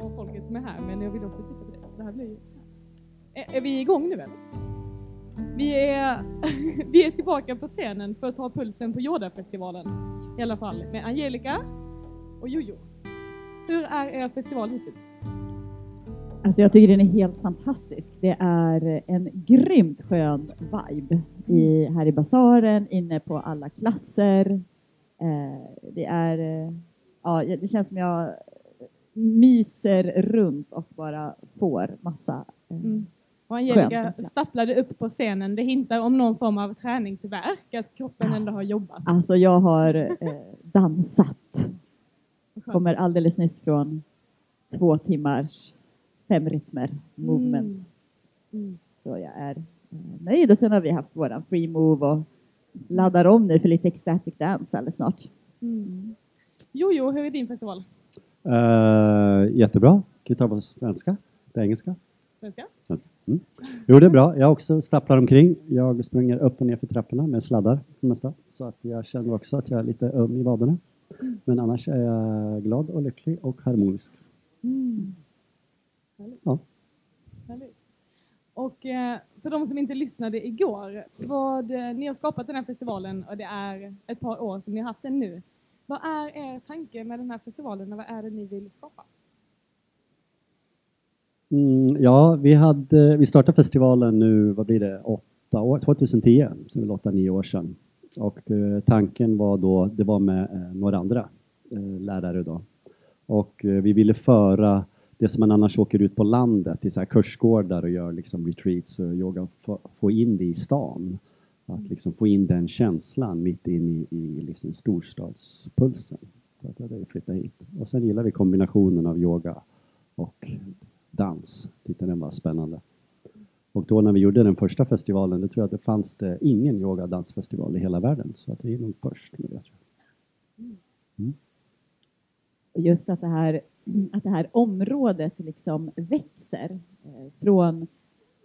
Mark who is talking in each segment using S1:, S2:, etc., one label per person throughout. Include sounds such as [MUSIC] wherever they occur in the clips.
S1: på folket som är här, men jag vill också titta på det. Det här blir. Är, är vi igång nu eller? Vi är, [LAUGHS] vi är tillbaka på scenen för att ta pulsen på Yoda-festivalen. I alla fall med Angelica och Jojo. Hur är er festival hittills?
S2: Alltså jag tycker den är helt fantastisk. Det är en grymt skön vibe i, här i basaren, inne på alla klasser. Eh, det är, eh, ja, det känns som jag myser runt och bara får massa eh,
S1: Mm. Och Angelica stapplade upp på scenen. Det hintar om någon form av träningsverk, att kroppen ändå har jobbat.
S2: Alltså jag har eh, dansat. Kommer alldeles nyss från två timmars fem rytmer movement.
S1: Mm.
S2: Så jag är eh, nöjd. Och sen har vi haft våran free move och laddar om nu för lite ecstatic dance alldeles snart.
S1: Mm. Jojo, hur är din festival?
S3: Uh, jättebra. Ska vi ta på svenska? Det engelska?
S1: Svenska?
S3: Svenska. Mm. Jo, det är bra. Jag också stapplar omkring. Jag springer upp och ner för trapporna med sladdar för mesta. Så att jag känner också att jag är lite öm i vaderna. Men annars är jag glad och lycklig och harmonisk.
S1: Mm. Härligt.
S3: Ja.
S1: Härligt. Och eh, för de som inte lyssnade igår, vad, ni har skapat den här festivalen och det är ett par år som ni har haft den nu. Vad är er tanke med den här festivalen och vad är det ni vill skapa?
S3: Mm, ja, vi, hade, vi startade festivalen nu, vad blir det, åtta år, 2010, så det är åtta, nio år sedan. Och eh, tanken var då, det var med eh, några andra eh, lärare då. Och eh, vi ville föra det som man annars åker ut på landet till så här kursgårdar och gör liksom retreats och yoga, få, få in det i stan. Att liksom få in den känslan mitt in i, i liksom storstadspulsen. Så att jag hade flyttat hit. Och sen gillar vi kombinationen av yoga och dans. Tyckte den var spännande. Och då när vi gjorde den första festivalen, då tror jag att det fanns det ingen yoga och dansfestival i hela världen. Så att vi är nog först med det. Tror jag.
S2: Och just att det här, att det här området liksom växer eh, från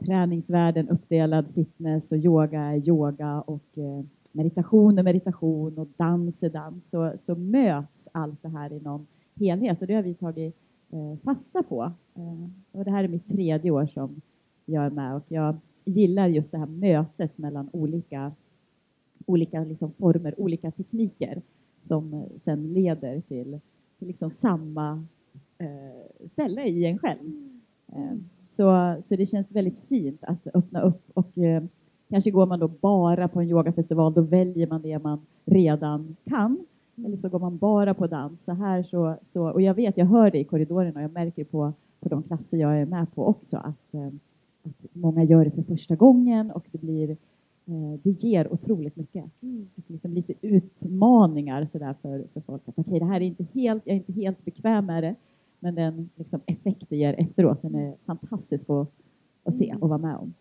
S2: träningsvärlden uppdelad fitness och yoga är yoga och eh, meditation är meditation och dans är dans så, så möts allt det här i någon helhet och det har vi tagit eh, fasta på. Eh, och det här är mitt tredje år som jag är med och jag gillar just det här mötet mellan olika, olika liksom former, olika tekniker som sen leder till, till liksom samma ställe i en själv. Eh, så, så det känns väldigt fint att öppna upp och eh, kanske går man då bara på en yogafestival, då väljer man det man redan kan. Eller så går man bara på dans. Så här så, så, och jag vet, jag hör det i korridorerna och jag märker på, på de klasser jag är med på också att, eh, att många gör det för första gången och det blir eh, det ger otroligt mycket. Liksom lite utmaningar så där för, för folk. Att okej, det här är inte helt, jag är inte helt bekväm med det, men den liksom, effekt det ger efteråt, den är fantastisk att, att se och vara med om.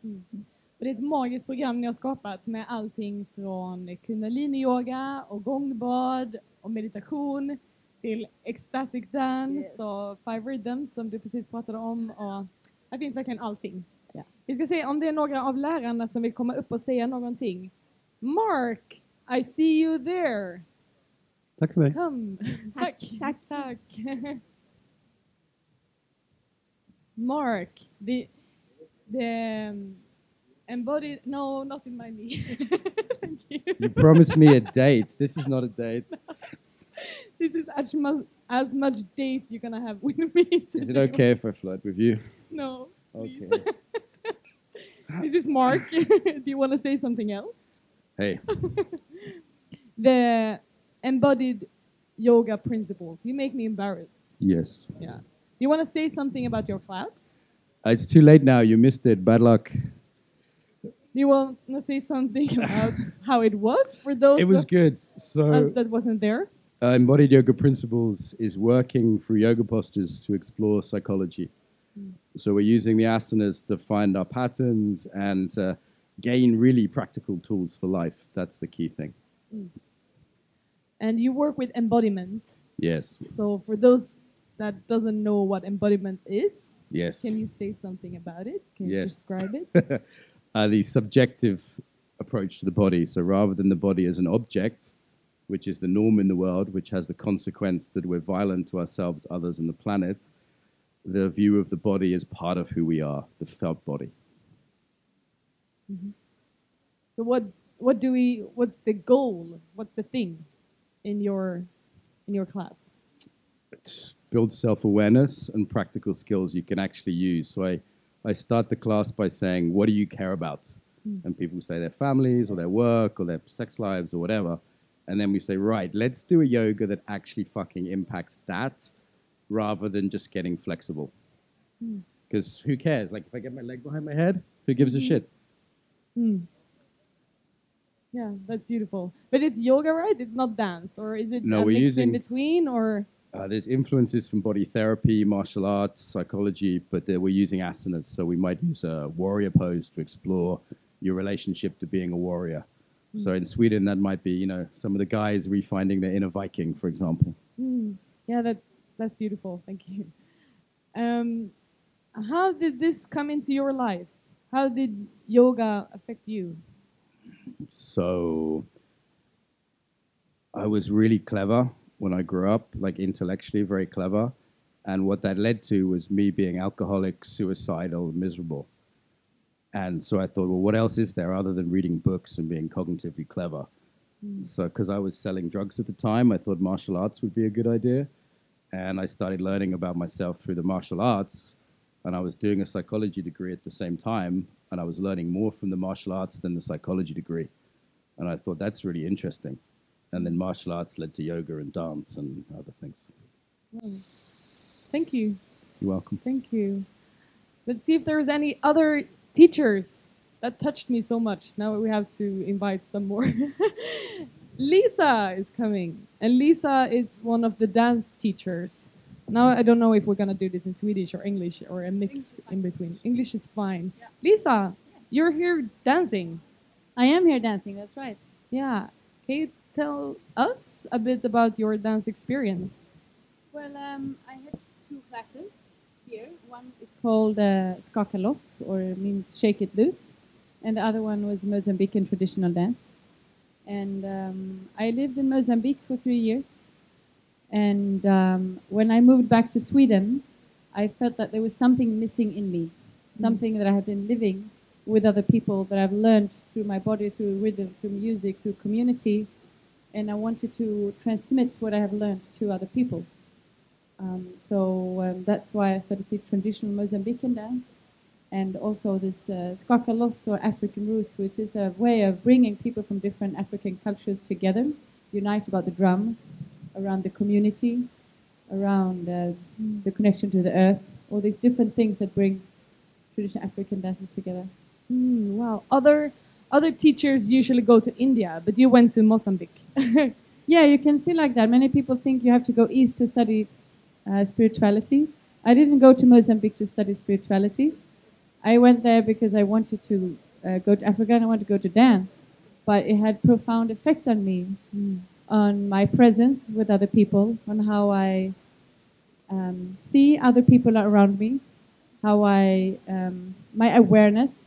S1: Och det är ett magiskt program ni har skapat med allting från kundalini-yoga och gångbad och meditation till ecstatic dance och five rhythms som du precis pratade om. Och här finns verkligen allting.
S2: Ja.
S1: Vi ska se om det är några av lärarna som vill komma upp och säga någonting. Mark, I see you there.
S3: Tack för mig.
S1: Kom. [LAUGHS] Tack. Tack, tack. [LAUGHS] Mark, the the um, embodied. No, not in my knee. [LAUGHS] Thank you.
S4: You promised me a date. This is not a date. [LAUGHS]
S1: This is as much as much date you're gonna have with me. Today. [LAUGHS]
S4: Is it okay if I flirt with you?
S1: No.
S4: Okay.
S1: this is Mark. Do you want to say something else?
S4: Hey,
S1: The embodied yoga principles. You make me embarrassed.
S4: yes.
S1: Yeah. Do you want to say something about your class?
S4: Uh, It's too late now. You missed it. Bad luck.
S1: Do you want to say something [LAUGHS] about how it was for those
S4: It was good. So,
S1: that wasn't there?
S4: uh, embodied yoga principles is working through yoga postures to explore psychology. So we're using the asanas to find our patterns and uh, gain really practical tools for life. That's the key thing.
S1: And you work with embodiment.
S4: Yes.
S1: So for those that doesn't know what embodiment is,
S4: Yes.
S1: can you say something about it? Can you describe it? [LAUGHS]
S4: uh, the subjective approach to the body. So rather than the body as an object, which is the norm in the world, which has the consequence that we're violent to ourselves, others, and the planet, the view of the body as part of who we are, the felt body.
S1: So what what do we what's the goal? What's the thing in your in your class?
S4: Build self awareness and practical skills you can actually use. So I, I start the class by saying, What do you care about? Hmm. And people say their families or their work or their sex lives or whatever. And then we say, Right, let's do a yoga that actually fucking impacts that rather than just getting flexible. Hmm. Because who cares? Like, if I get my leg behind my head, who gives a hmm. shit?
S1: Hmm. Yeah, that's beautiful. But it's yoga, right? It's not dance, or is it
S4: No,
S1: a
S4: we're
S1: mix
S4: using-
S1: in between, or
S4: Uh, there's influences from body therapy, martial arts, psychology, but we're using asanas. So we might use a warrior pose to explore your relationship to being a warrior. So in Sweden, that might be, you know, some of the guys refinding their inner Viking, for example.
S1: Hmm. yeah, that that's beautiful. Thank you. Um, how did this come into your life? How did yoga affect you?
S4: So I was really clever when I grew up, like intellectually very clever. And what that led to was me being alcoholic, suicidal, miserable. And so I thought, well, what else is there other than reading books and being cognitively clever? Hmm. So, because I was selling drugs at the time, I thought martial arts would be a good idea. And I started learning about myself through the martial arts. And I was doing a psychology degree at the same time. And I was learning more from the martial arts than the psychology degree. And I thought that's really interesting. And then martial arts led to yoga and dance and other things. Hmm.
S1: Thank you.
S4: You're welcome.
S1: Thank you. Let's see if there's any other teachers that touched me so much. Now we have to invite some more. [LAUGHS] Lisa is coming, and Lisa is one of the dance teachers. Now I don't know if we're gonna do this in Swedish or English or a mix in between. English is fine. Lisa, you're here dancing.
S5: I am here dancing, that's right.
S1: Yeah. Can you tell us a bit about your dance experience?
S5: Well, um, I had two classes here. One is called uh, Skaka Loss, or means Shake It Loose, and the other one was Mozambican traditional dance. And um, I lived in Mozambique for three years. And um, when I moved back to Sweden, I felt that there was something missing in me, something that I had been living with other people that I've learned through my body, through rhythm, through music, through community, and I wanted to transmit what I have learned to other people. Um, so um, that's why I started traditional Mozambican dance, and also this uh, Skaka Loss or African roots, which is a way of bringing people from different African cultures together, unite about the drum, around the community, around uh, the connection to the earth, all these different things that brings traditional African dances together.
S1: Hmm, wow. Other other teachers usually go to India, but you went to Mozambique. [LAUGHS]
S5: Yeah, you can see like that. Many people think you have to go east to study uh, spirituality. I didn't go to Mozambique to study spirituality. I went there because I wanted to uh, go to Africa and I wanted to go to dance. But it had profound effect on me, on my presence with other people, on how I um, see other people around me, how I um, my awareness,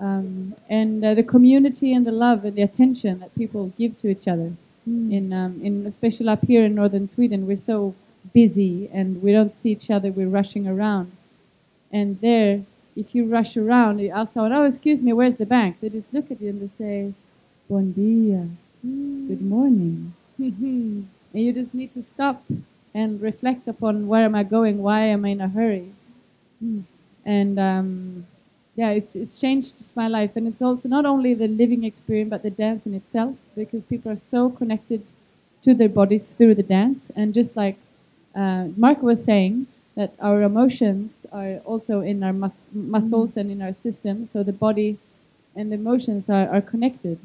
S5: um, and uh, the community and the love and the attention that people give to each other in um, in especially up here in northern Sweden, we're so busy and we don't see each other. We're rushing around, and there, if you rush around, you ask someone, "Oh, excuse me, where's the bank?" They just look at you and they say, "Bon dia, good morning," and you just need to stop and reflect upon where am I going? Why am I in a hurry? And um, yeah, it's, it's changed my life. And it's also not only the living experience, but the dance in itself, because people are so connected to their bodies through the dance. And just like uh, Mark was saying, that our emotions are also in our mus- muscles and in our system. So the body and the emotions are, are connected.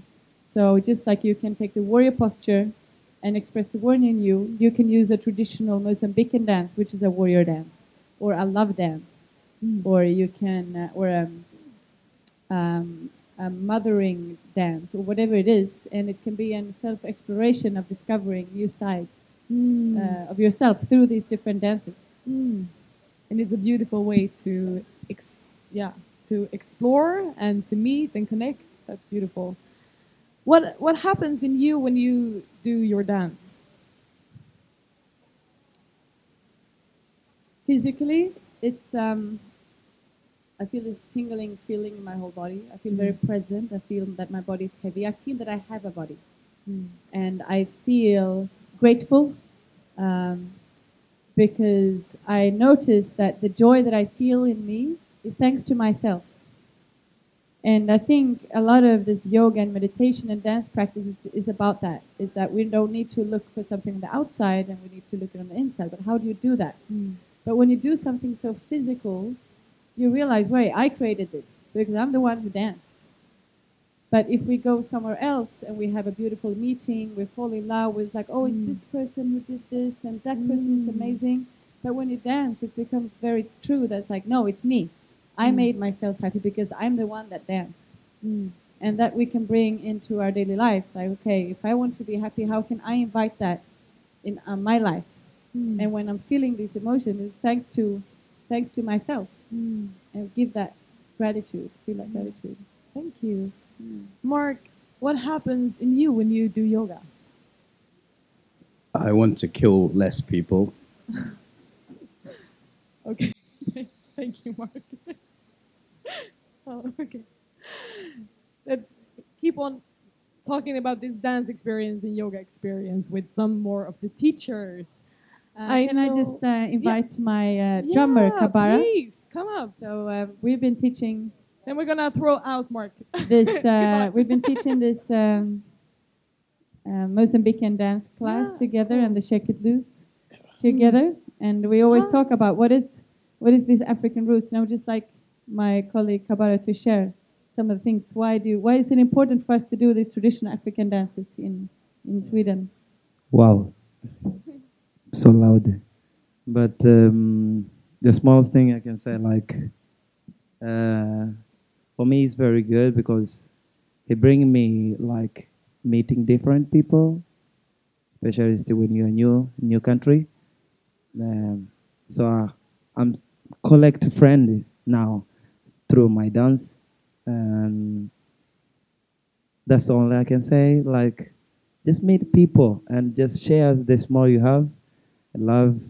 S5: So just like you can take the warrior posture and express the warrior in you, you can use a traditional Mozambican dance, which is a warrior dance, or a love dance, or you can, uh, or um, um, a mothering dance, or whatever it is, and it can be a self-exploration of discovering new sides uh, of yourself through these different dances.
S1: Mm. And it's a beautiful way to, ex- yeah, to explore and to meet and connect. That's beautiful. What what happens in you when you do your dance?
S5: physically, it's um, I feel this tingling feeling in my whole body. I feel very mm. present. I feel that my body is heavy. I feel that I have a body, mm. and I feel grateful um, because I notice that the joy that I feel in me is thanks to myself. And I think a lot of this yoga and meditation and dance practice is, is about that. Is that we don't need to look for something on the outside and we need to look it on the inside. But how do you do that? Mm. But when you do something so physical, you realize, wait, I created this because I'm the one who danced. But if we go somewhere else and we have a beautiful meeting, we fall in love with like, oh, it's mm. this person who did this and that person is mm. amazing. But when you dance, it becomes very true. That's like, no, it's me. I mm. made myself happy because I'm the one that danced. And that we can bring into our daily life. Like, okay, if I want to be happy, how can I invite that in uh, my life? And when I'm feeling this emotion, it's thanks to, thanks to myself. Mm, and give that gratitude, feel that mm. gratitude.
S1: Thank you. Mm. Mark, what happens in you when you do yoga?
S4: I want to kill less people. [LAUGHS]
S1: Okay. [LAUGHS] Thank you, Mark. [LAUGHS] oh, okay. Let's keep on talking about this dance experience and yoga experience with some more of the teachers.
S5: Uh,
S1: I
S5: can I just uh, invite my uh, drummer,
S1: Yeah,
S5: Kabara?
S1: Please, come up.
S5: So uh, we've been teaching
S1: Then we're gonna throw out Mark. [LAUGHS]
S5: this. Uh, we've been teaching this um, uh, Mozambican dance class
S1: Yeah,
S5: together
S1: cool.
S5: and the Shake It Loose together, and we always
S1: Ah.
S5: talk about what is what is this African roots. And I would just like my colleague Kabara to share some of the things. Why do why is it important for us to do these traditional African dances in in Sweden?
S6: Wow. So loud. But um, the smallest thing I can say, like, uh, for me, it's very good because it brings me like meeting different people, especially when you're new, new country. Um, so uh, I'm collect friends now through my dance, and that's all I can say. Like, just meet people and just share the small you have. Love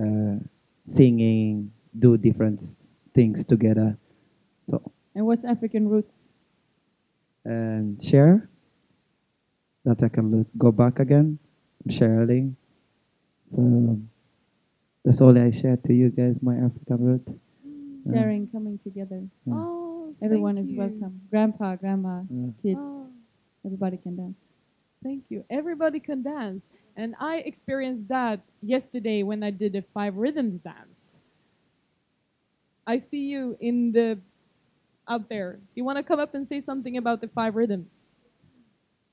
S6: uh, singing, do different s- things together. So
S5: And what's African roots?
S6: and share that I can look, go back again, sharing. So that's all I share to you guys, my African root. Yeah.
S5: Sharing, coming together.
S6: Yeah.
S1: Oh,
S5: Everyone
S1: thank
S5: is
S1: you.
S5: welcome. Grandpa, grandma,
S6: Yeah.
S5: kids,
S1: Oh.
S5: everybody can dance.
S1: Thank you. Everybody can dance. And I experienced that yesterday when I did a five rhythms dance. I see you in the out there. You want to come up and say something about the five rhythms?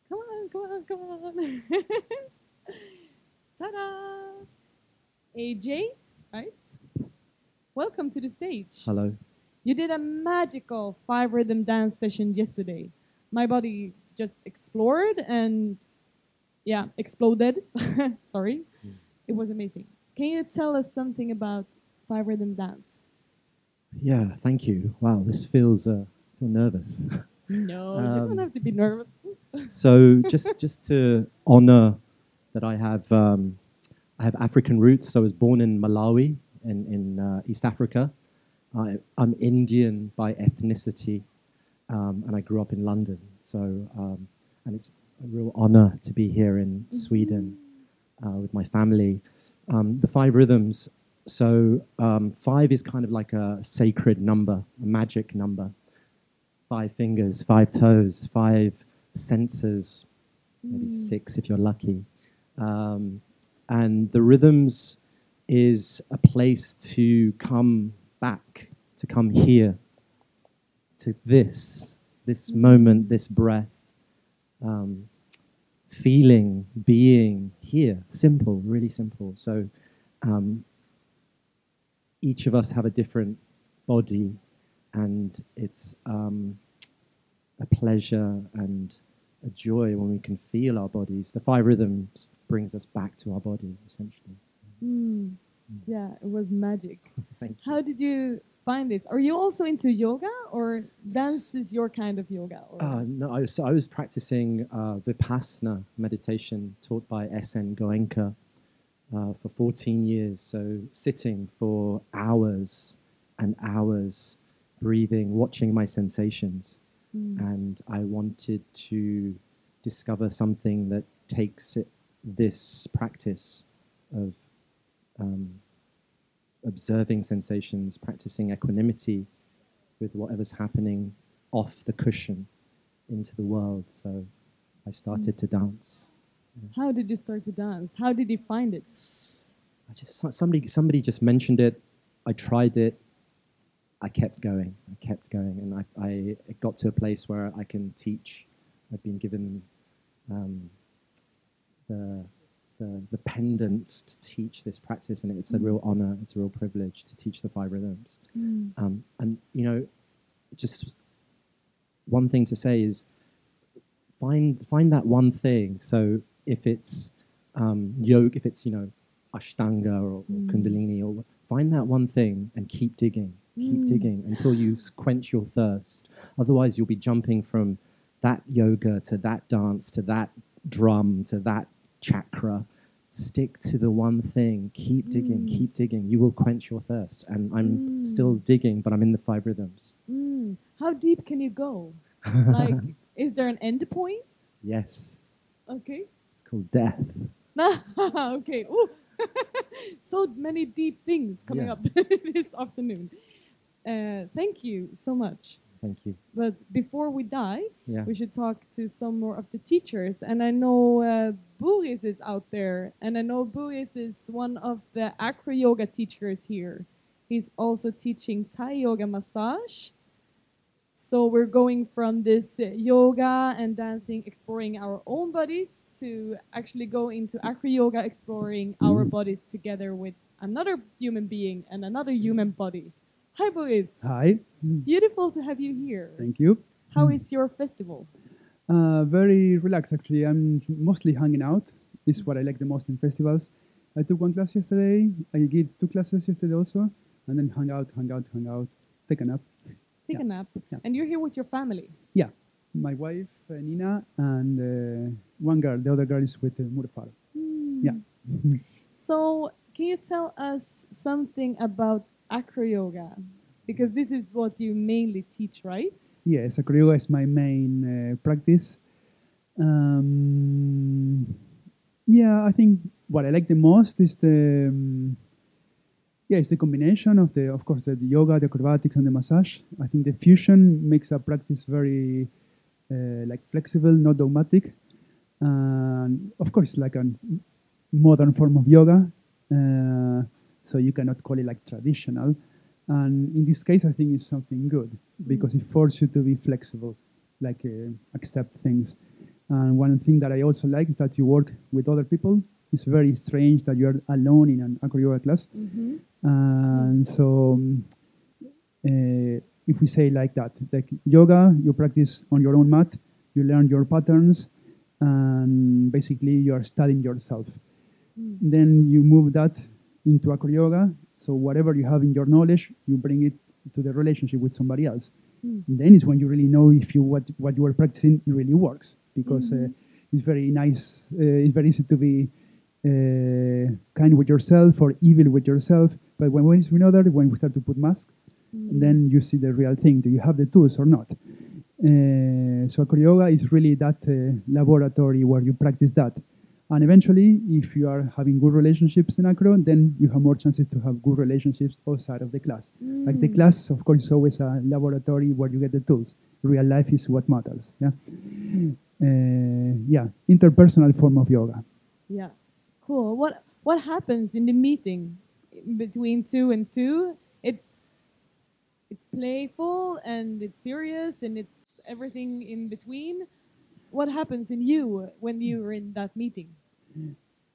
S1: Come on, come on, come on. [LAUGHS] Ta-da! AJ, right? Welcome to the stage.
S3: Hello.
S1: You did a magical five rhythm dance session yesterday. My body just explored and yeah, exploded. [LAUGHS] Sorry. It was amazing. Can you tell us something about five rhythm dance?
S7: Yeah, thank you. Wow, this feels uh, feel nervous. [LAUGHS]
S1: No, you don't
S7: Um,
S1: have to be nervous.
S7: so [LAUGHS] just just to honor that I have um, I have African roots. So I was born in Malawi in in uh, East Africa. I, I'm Indian by ethnicity, um, and I grew up in London. So um, and it's a real honor to be here in Sweden uh, with my family. Um, the five rhythms. So um, five is kind of like a sacred number, a magic number. Five fingers, five toes, five senses, maybe six if you're lucky. Um, and the rhythms is a place to come back, to come here, to this, this moment, this breath, um, feeling, being here. Simple, really simple. So um, each of us have a different body, and it's um, a pleasure and a joy when we can feel our bodies. The five rhythms brings us back to our body, essentially.
S1: Mm. Yeah, it was magic. [LAUGHS]
S7: Thank you.
S1: How did you find this? Are you also into yoga or dance is your kind of yoga?
S7: Uh, no, I was, so I was practicing uh, Vipassana meditation taught by S.N. Goenka. uh, for 14 years. So sitting for hours and hours, breathing, watching my sensations. And I wanted to discover something that takes it, this practice of um, observing sensations, practicing equanimity with whatever's happening off the cushion into the world. So I started to dance.
S1: How did you start to dance? How did you find it?
S7: I just so- somebody somebody just mentioned it. I tried it. I kept going. I kept going, and I, I got to a place where I can teach. I've been given um, the, the the pendant to teach this practice, and it's a real honor. It's a real privilege to teach the five rhythms. Um, and you know, just one thing to say is find find that one thing. So if it's um, yoga, if it's you know ashtanga or, or kundalini, or find that one thing and keep digging, keep digging until you quench your thirst. Otherwise, you'll be jumping from that yoga to that dance to that drum to that chakra. Stick to the one thing. Keep digging. Keep digging. You will quench your thirst. And I'm still digging, but I'm in the five rhythms.
S1: Mm. How deep can you go? [LAUGHS] like, is there an end point?
S7: Yes,
S1: Okay.
S7: it's called death. [LAUGHS]
S1: okay. Ooh. [LAUGHS] so many deep things coming
S7: Yeah.
S1: up this afternoon. Uh, thank you so much.
S7: Thank you.
S1: But before we die,
S7: Yeah.
S1: we should talk to some more of the teachers. And I know uh, Boris is out there, and I know Boris is one of the acro yoga teachers here. He's also teaching Thai yoga massage. So we're going from this uh, yoga and dancing, exploring our own bodies, to actually go into acro yoga, exploring our bodies together with another human being and another human body. Hi, Boris.
S8: Hi,
S1: Beautiful to have you here.
S8: thank you.
S1: How is your festival?
S8: Uh, very relaxed, actually. I'm mostly hanging out. Is what I like the most in festivals. I took one class yesterday. I did two classes yesterday also, and then hang out, hang out, hang out, take a nap.
S1: Take a nap.
S8: Yeah.
S1: And you're here with your family.
S8: Yeah, my wife uh, Nina and uh, one girl. The other girl is with uh, Murfar. Yeah. [LAUGHS]
S1: So, can you tell us something about acro yoga? Because this is what you mainly teach, right?
S8: Yes, acro yoga is my main uh, practice. Um, yeah, I think what I like the most is the um, yeah, it's the combination of the of course the, the yoga, the acrobatics, and the massage. I think the fusion makes a practice very uh, like flexible, not dogmatic, and of course like a modern form of yoga. Uh, so you cannot call it like traditional. And in this case, I think it's something good because it forces you to be flexible, like uh, accept things. And one thing that I also like is that you work with other people. It's very strange that you're alone in an acro yoga class. And so, um, uh, if we say like that, like yoga, you practice on your own mat, you learn your patterns, and basically you are studying yourself. Then you move that into acro yoga. So whatever you have in your knowledge, you bring it to the relationship with somebody else. Then is when you really know if you what what you are practicing really works because uh, it's very nice. Uh, it's very easy to be uh, kind with yourself or evil with yourself. But when one is with another, when we start to put masks, then you see the real thing. Do you have the tools or not? Uh, so acro yoga is really that uh, laboratory where you practice that. And eventually, if you are having good relationships in acro, then you have more chances to have good relationships outside of the class. Like the class, of course, is always a laboratory where you get the tools. Real life is what matters. Yeah, uh, yeah, interpersonal form of yoga.
S1: Yeah. Cool. What what happens in the meeting between two and two? It's it's playful and it's serious and it's everything in between. What happens in you when you're in that meeting?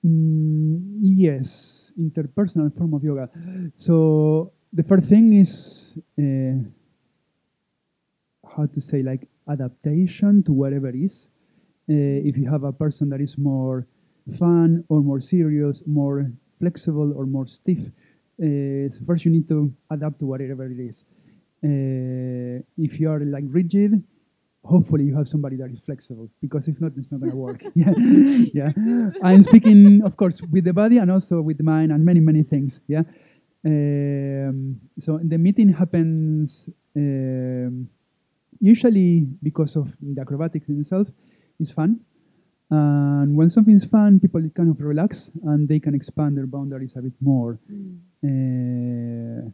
S8: Mm, yes, interpersonal form of yoga. So the first thing is uh, how to say like adaptation to whatever is. Uh, if you have a person that is more fun or more serious, more flexible or more stiff, uh, so first you need to adapt to whatever it is. Uh, if you are like rigid, hopefully you have somebody that is flexible because if not, it's not going to work. [LAUGHS] yeah, yeah. I'm speaking, of course, with the body and also with the mind and many, many things. Yeah. Um, so the meeting happens um, usually because of the acrobatics in itself is fun. And when something is fun, people kind of relax and they can expand their boundaries a bit more. Uh,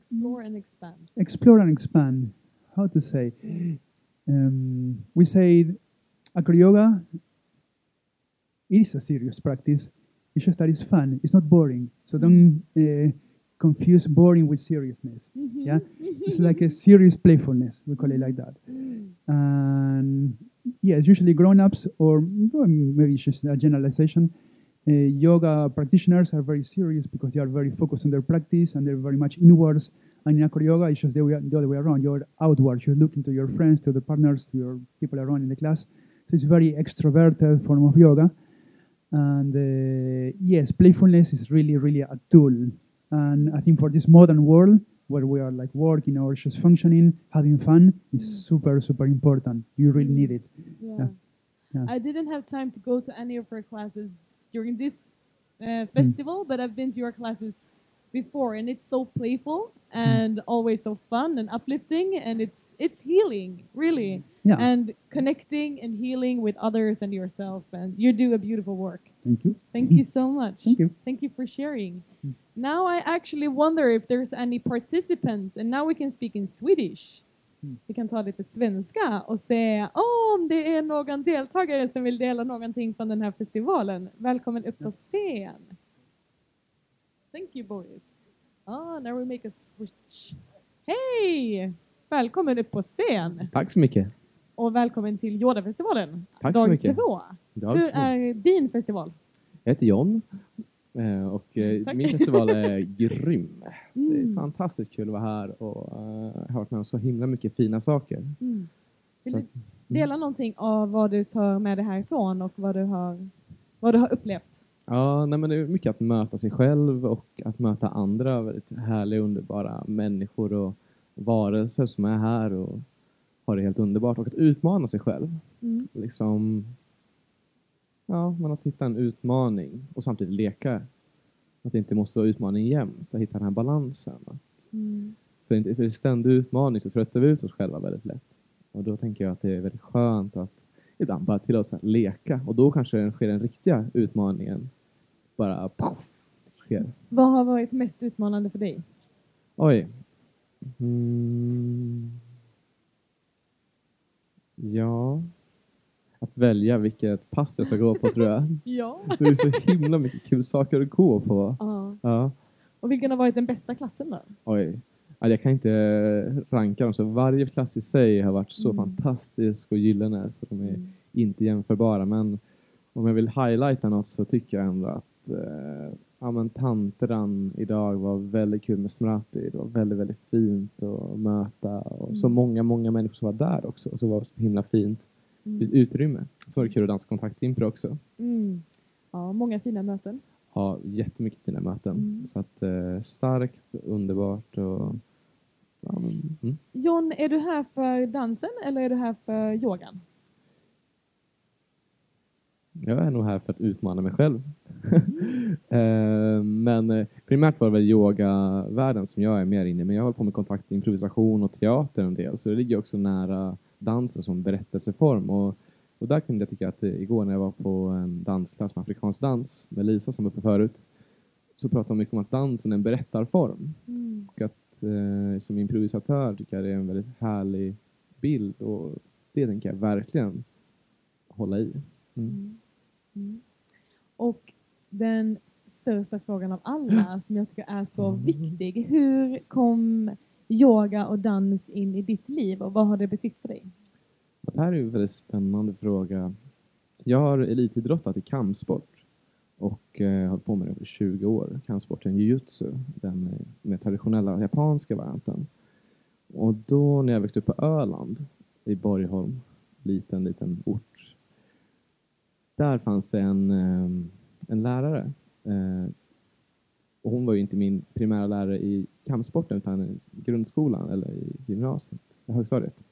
S1: Explore and expand.
S8: explore and expand. How to say? Um, we say acro yoga. Is a serious practice. It's just that it's fun. It's not boring. So don't uh, confuse boring with seriousness. Yeah, it's like a serious playfulness. We call it like that. And yeah, it's usually grown-ups or maybe it's just a generalization. Uh, yoga practitioners are very serious because they are very focused on their practice and they're very much inwards. And in acro yoga, it's just the, way, the other way around. You're outwards. You're looking to your friends, to the partners, to your people around in the class. So it's a very extroverted form of yoga. And uh, yes, playfulness is really, really a tool. And I think for this modern world, where we are like working or just functioning, having fun is super, super important. You really need it.
S1: Yeah.
S8: Yeah.
S1: I didn't have time to go to any of her classes during this uh, hmm. festival, but I've been to your classes before, and it's so playful hmm. and always so fun and uplifting, and it's it's healing, really,
S8: Yeah.
S1: and connecting and healing with others and yourself, and you do a beautiful work.
S8: Thank you.
S1: Thank mm-hmm. you so much.
S8: Thank you.
S1: Thank you for sharing. Hmm. Now I actually wonder if there's any participants, and now we can speak in Swedish. Vi kan ta lite svenska och säga om det är någon deltagare som vill dela någonting från den här festivalen. Välkommen upp på scen. Thank you boys. Ah, now we make a switch. Hej! Välkommen upp på scen
S9: Tack så mycket.
S1: och välkommen till Yodafestivalen.
S9: Tack så
S1: Dag
S9: mycket.
S1: två.
S9: Dag
S1: Hur
S9: två.
S1: är din festival?
S9: Jag heter John och eh,
S1: Tack.
S9: min festival är [LAUGHS] grym. Det är
S1: Mm.
S9: fantastiskt kul att vara här och eh, jag har varit med om så himla mycket fina saker.
S1: Mm. Vill
S9: Så
S1: du
S9: att-
S1: dela någonting av vad du tar med dig härifrån och vad du har, vad du har upplevt?
S9: Ja, nej, men det är mycket att möta sig själv och att möta andra väldigt härliga, underbara människor och varelser som är här och har det helt underbart. Och att utmana sig själv.
S1: Mm.
S9: Liksom, ja, men att hitta en utmaning och samtidigt leka. Att det inte måste vara utmaning jämt, att hitta den här balansen.
S1: Mm.
S9: För en för ständig utmaning så tröttar vi ut oss själva väldigt lätt. Och då tänker jag att det är väldigt skönt att ibland bara tillåta att leka. Och då kanske den sker den riktiga utmaningen bara poff, sker.
S1: Vad har varit mest utmanande för dig?
S9: Oj. Mm. Ja. Att välja vilket pass jag ska gå på tror jag. [LAUGHS]
S1: Ja.
S9: Det är så himla mycket kul saker att gå på.
S1: Ja.
S9: Ja.
S1: Och vilken har varit den bästa klassen då?
S9: Oj. Ja, jag kan inte ranka dem, så varje klass i sig har varit så
S1: Mm.
S9: fantastisk och gyllene så de är inte jämförbara. Men om jag vill highlighta något så tycker jag ändå att eh, ja, men tantran idag var väldigt kul med Smrati. Det var väldigt, väldigt fint att möta och så
S1: Mm.
S9: många, många människor som var där också. Och så var det så himla fint
S1: Mm.
S9: utrymme. Så var det kul att dansa kontaktimpro också.
S1: Mm. Ja, många fina möten.
S9: Ja, jättemycket fina möten.
S1: Mm.
S9: Så att eh, starkt, underbart och ja, mm.
S1: John, är du här för dansen eller är du här för yogan?
S9: Jag är nog här för att utmana mig själv. [LAUGHS] Eh, men eh, primärt var det väl yogavärlden som jag är mer inne i. Men jag håller på med kontakt, improvisation och teater en del. Så det ligger också nära dansen som berättelseform. Och, och där kunde jag tycka att eh, igår när jag var på en dansklass med afrikansk dans med Lisa som var uppe förut. Så pratade hon mycket om att dansen är en berättarform.
S1: Mm.
S9: Och att eh, som improvisatör tycker jag det är en väldigt härlig bild. Och det tänker jag verkligen hålla i. Mm.
S1: Mm. Och den största frågan av alla som jag tycker är så [LAUGHS] viktig. Hur kom yoga och dans in i ditt liv och vad har det betytt för dig?
S9: Det här är en väldigt spännande fråga. Jag har elitidrottat i kampsport och eh, har hållit på med det i 20 år. Kampsporten jujutsu, den eh, mer traditionella japanska varianten. Och då när jag växte upp på Öland i Borgholm, liten, liten ort. Där fanns det en, eh, en lärare. Eh, och hon var ju inte min primära lärare i kampsporten utan i grundskolan eller i gymnasiet, i högstadiet.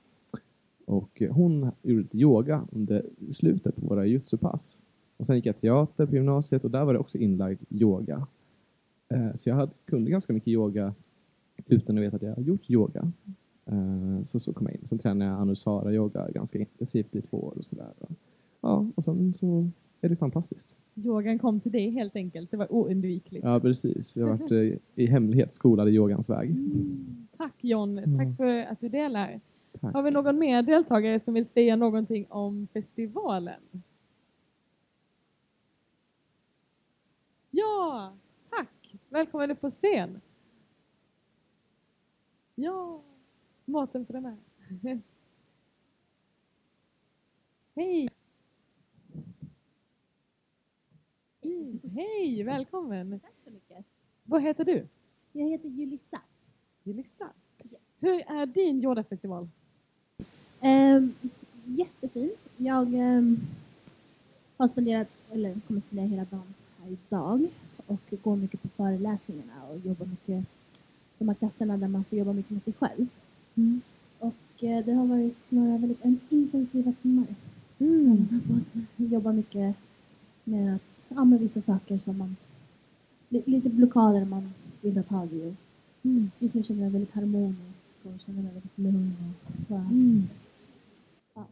S9: Och eh, hon gjorde lite yoga under slutet på våra jutsupass. Och sen gick jag teater på gymnasiet och där var det också inlagd yoga. Eh, så jag hade, kunde ganska mycket yoga utan att veta att jag hade gjort yoga. Eh, så så kom jag in. Sen tränade jag Anusara yoga ganska intensivt i två år och sådär. Ja, och sen så är det fantastiskt.
S1: Yogan kom till dig helt enkelt. Det var oundvikligt.
S9: Ja, precis. Jag har varit eh, i hemlighet skolad i yogans väg.
S1: Tack John.
S9: Mm.
S1: Tack för att du delar.
S9: Tack.
S1: Har vi någon mer deltagare som vill säga någonting om festivalen? Ja, tack. Välkommen upp på scen. Ja, maten för den här. [LAUGHS] Hej. Mm, Hej, välkommen.
S10: Tack så mycket.
S1: Vad heter du?
S10: Jag heter Julissa.
S1: Julissa. Hur är din Yoda-festival?
S10: Um, jättefint. Jag ehm, har spenderat, eller kommer spendera hela dagen här idag och går mycket på föreläsningarna och jobbar mycket de här klasserna där man får jobba mycket med sig själv.
S1: Mm.
S10: Och eh, det har varit några väldigt en- intensiva timmar.
S1: Mm.
S10: Man har fått jobba mycket med att, ja, med vissa saker som man, li, lite blockader man vill ta tag i.
S1: Mm.
S10: Just nu känner jag mig väldigt harmonisk och känner mig väldigt lugn. Och bara,
S1: Mm.
S10: ja,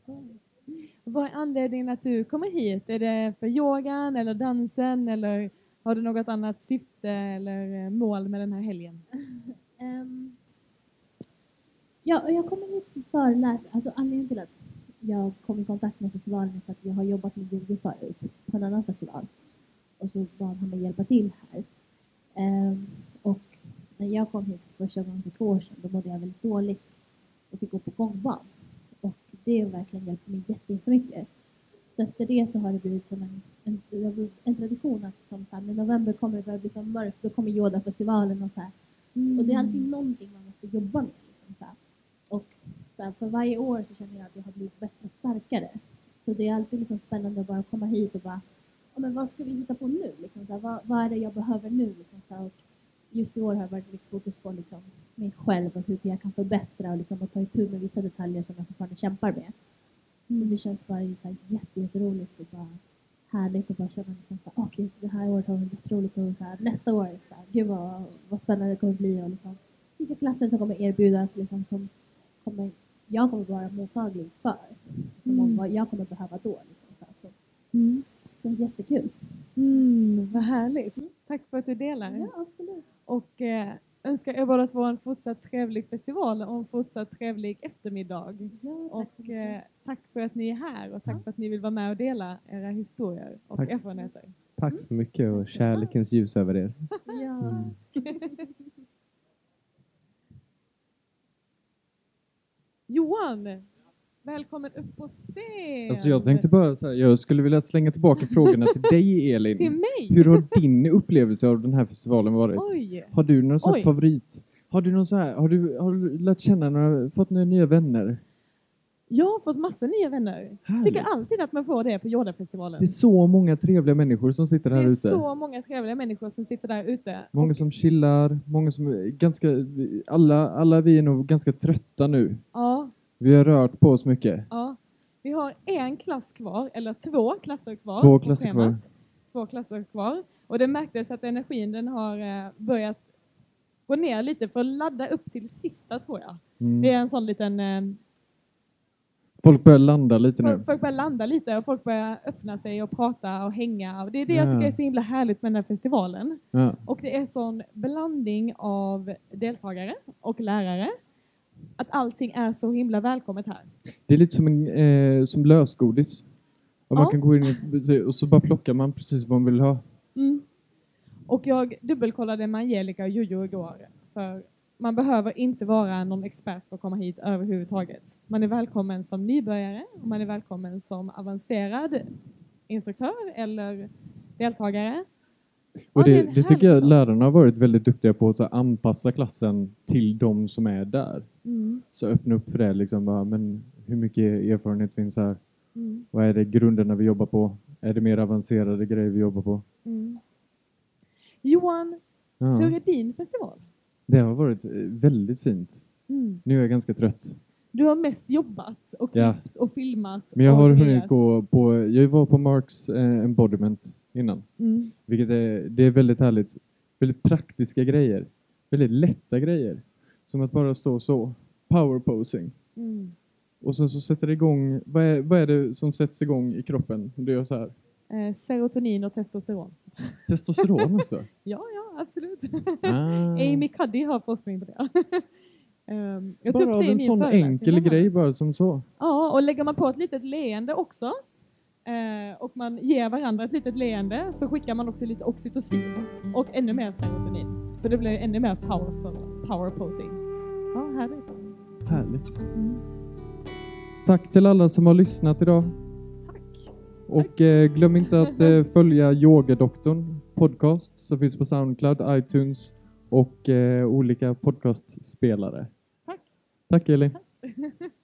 S1: Vad är anledningen att du kommer hit? Är det för yogan eller dansen eller har du något annat syfte eller eh, mål med den här helgen? [LAUGHS]
S10: Ehm, ja, jag kommer hit för föreläsa. Alltså anledningen till att jag kom i kontakt med festivalen är för att jag har jobbat med yoga förut på en annan festival. Och så bad han mig hjälpa till här. Ehm, och när jag kom hit för första gången för två år sedan, då mådde jag väldigt dåligt och fick gå på gångbad. Och det har verkligen hjälpt mig jätte- jättemycket. Så efter det så har det blivit som en, en, en tradition att som så här, när november kommer det börjar bli så mörkt, då kommer Yoda-festivalen och så här. Och det är alltid någonting man måste jobba med. Liksom, så här. Och så här, för varje år så känner jag att jag har blivit bättre och starkare. Så det är alltid liksom spännande att bara komma hit och bara, men vad ska vi hitta på nu? Liksom, så här, vad, vad är det jag behöver nu? Liksom, så här, och just i år har det varit mycket fokus på liksom, mig själv och hur jag kan förbättra och, liksom, och ta itu med vissa detaljer som jag fortfarande kämpar med. Så det känns bara så här, jätte, jätteroligt och bara härligt att bara känna liksom så här, "Åh, gud, det här året har varit jätteroligt och så här, nästa år, så här, gud vad, vad spännande det kommer bli och liksom, vilka klasser som kommer erbjudas liksom, som kommer, jag kommer vara mottaglig för. Som
S1: Mm.
S10: vad jag kommer behöva då. Liksom, så, här, så jättekul.
S1: Mm, vad härligt. Tack för att du delar.
S10: Ja, absolut.
S1: Och eh, önskar er båda två en fortsatt trevlig festival och en fortsatt trevlig eftermiddag.
S10: Ja, tack
S1: Och eh, tack för att ni är här och tack för att ni vill vara med och dela era historier och
S9: Tack.
S1: erfarenheter.
S9: Tack så mycket och kärlekens ljus över er. [LAUGHS]
S10: Ja. [LAUGHS]
S1: Johan, välkommen upp på scen!
S11: Alltså jag tänkte bara så här, jag skulle vilja slänga tillbaka [LAUGHS] frågorna till dig Elin.
S1: Till mig?
S11: Hur har din upplevelse av den här festivalen varit?
S1: Oj!
S11: Har du någon sån här
S1: Oj.
S11: favorit? Har du någon så här, har du, har du lärt känna några, fått några nya vänner?
S1: Jag har fått massa nya vänner.
S11: Härligt.
S1: Tycker alltid att man får det på Yoda-festivalen.
S11: Det är så många trevliga människor som sitter
S1: Det
S11: här
S1: är
S11: ute.
S1: så många trevliga människor som sitter där ute.
S11: Många som chillar, många som ganska, alla, alla vi är nog ganska trötta nu.
S1: Ja,
S11: Vi har rört på oss mycket.
S1: ja. Vi har en klass kvar, eller två klasser kvar.
S11: Två klasser kvar.
S1: Två klasser kvar. Och det märktes att energin den har eh, börjat gå ner lite för att ladda upp till sista tror jag.
S11: Mm.
S1: Det är en sån liten... Eh,
S11: Folk börjar landa lite nu.
S1: folk, folk börjar landa lite och folk börjar öppna sig och prata och hänga. Och det är det jag
S11: Ja.
S1: tycker är så himla härligt med den här festivalen.
S11: Ja.
S1: Och det är sån blandning av deltagare och lärare. Att allting är så himla välkommet här.
S11: Det är lite som, en, eh, som lösgodis. Och man
S1: Ja.
S11: kan gå in och så bara plockar man precis vad man vill ha.
S1: Mm. Och jag dubbelkollade med Angelica och Jojo igår. För man behöver inte vara någon expert för att komma hit överhuvudtaget. Man är välkommen som nybörjare och man är välkommen som avancerad instruktör eller deltagare.
S11: Och
S1: det
S11: det, tycker jag lärarna har varit väldigt duktiga på, att anpassa klassen till de som är där.
S1: Mm.
S11: Så öppna upp för det, liksom, bara, men hur mycket erfarenhet finns här?
S1: Mm.
S11: Vad är det grunderna vi jobbar på? Är det mer avancerade grejer vi jobbar på?
S1: Mm. Johan,
S11: Ja.
S1: Hur är din festival?
S11: Det har varit eh, väldigt fint.
S1: Mm.
S11: Nu är jag ganska trött.
S1: Du har mest jobbat och
S11: Ja.
S1: klippt och filmat.
S11: Men jag har hunnit gå på, jag var på Marks eh, embodiment innan.
S1: Mm.
S11: Vilket är, det är väldigt härligt. Väldigt praktiska grejer. Väldigt lätta grejer. Som att bara stå så. Power posing.
S1: Mm.
S11: Och sen så sätter det igång, vad är, vad är det som sätts igång i kroppen du gör så här?
S1: Eh, serotonin och testosteron.
S11: Testosteron [LAUGHS] också?
S1: Ja, ja, absolut.
S11: Ah.
S1: Amy Cuddy har forskning på det. [LAUGHS] Ehm, jag
S11: bara av en sån enkel grej bara som så.
S1: Ja, och lägger man på ett litet leende också eh, och man ger varandra ett litet leende så skickar man också lite oxytocin och ännu mer serotonin. Så det blir ännu mer powerful, power posing. Ja, härligt.
S11: Härligt.
S1: Mm.
S11: Tack till alla som har lyssnat idag. Och eh, glöm inte att eh, [LAUGHS] följa Yogadoktorn podcast som finns på Soundcloud, iTunes och eh, olika podcastspelare.
S1: Tack.
S11: Tack Elin.
S1: Tack. [LAUGHS]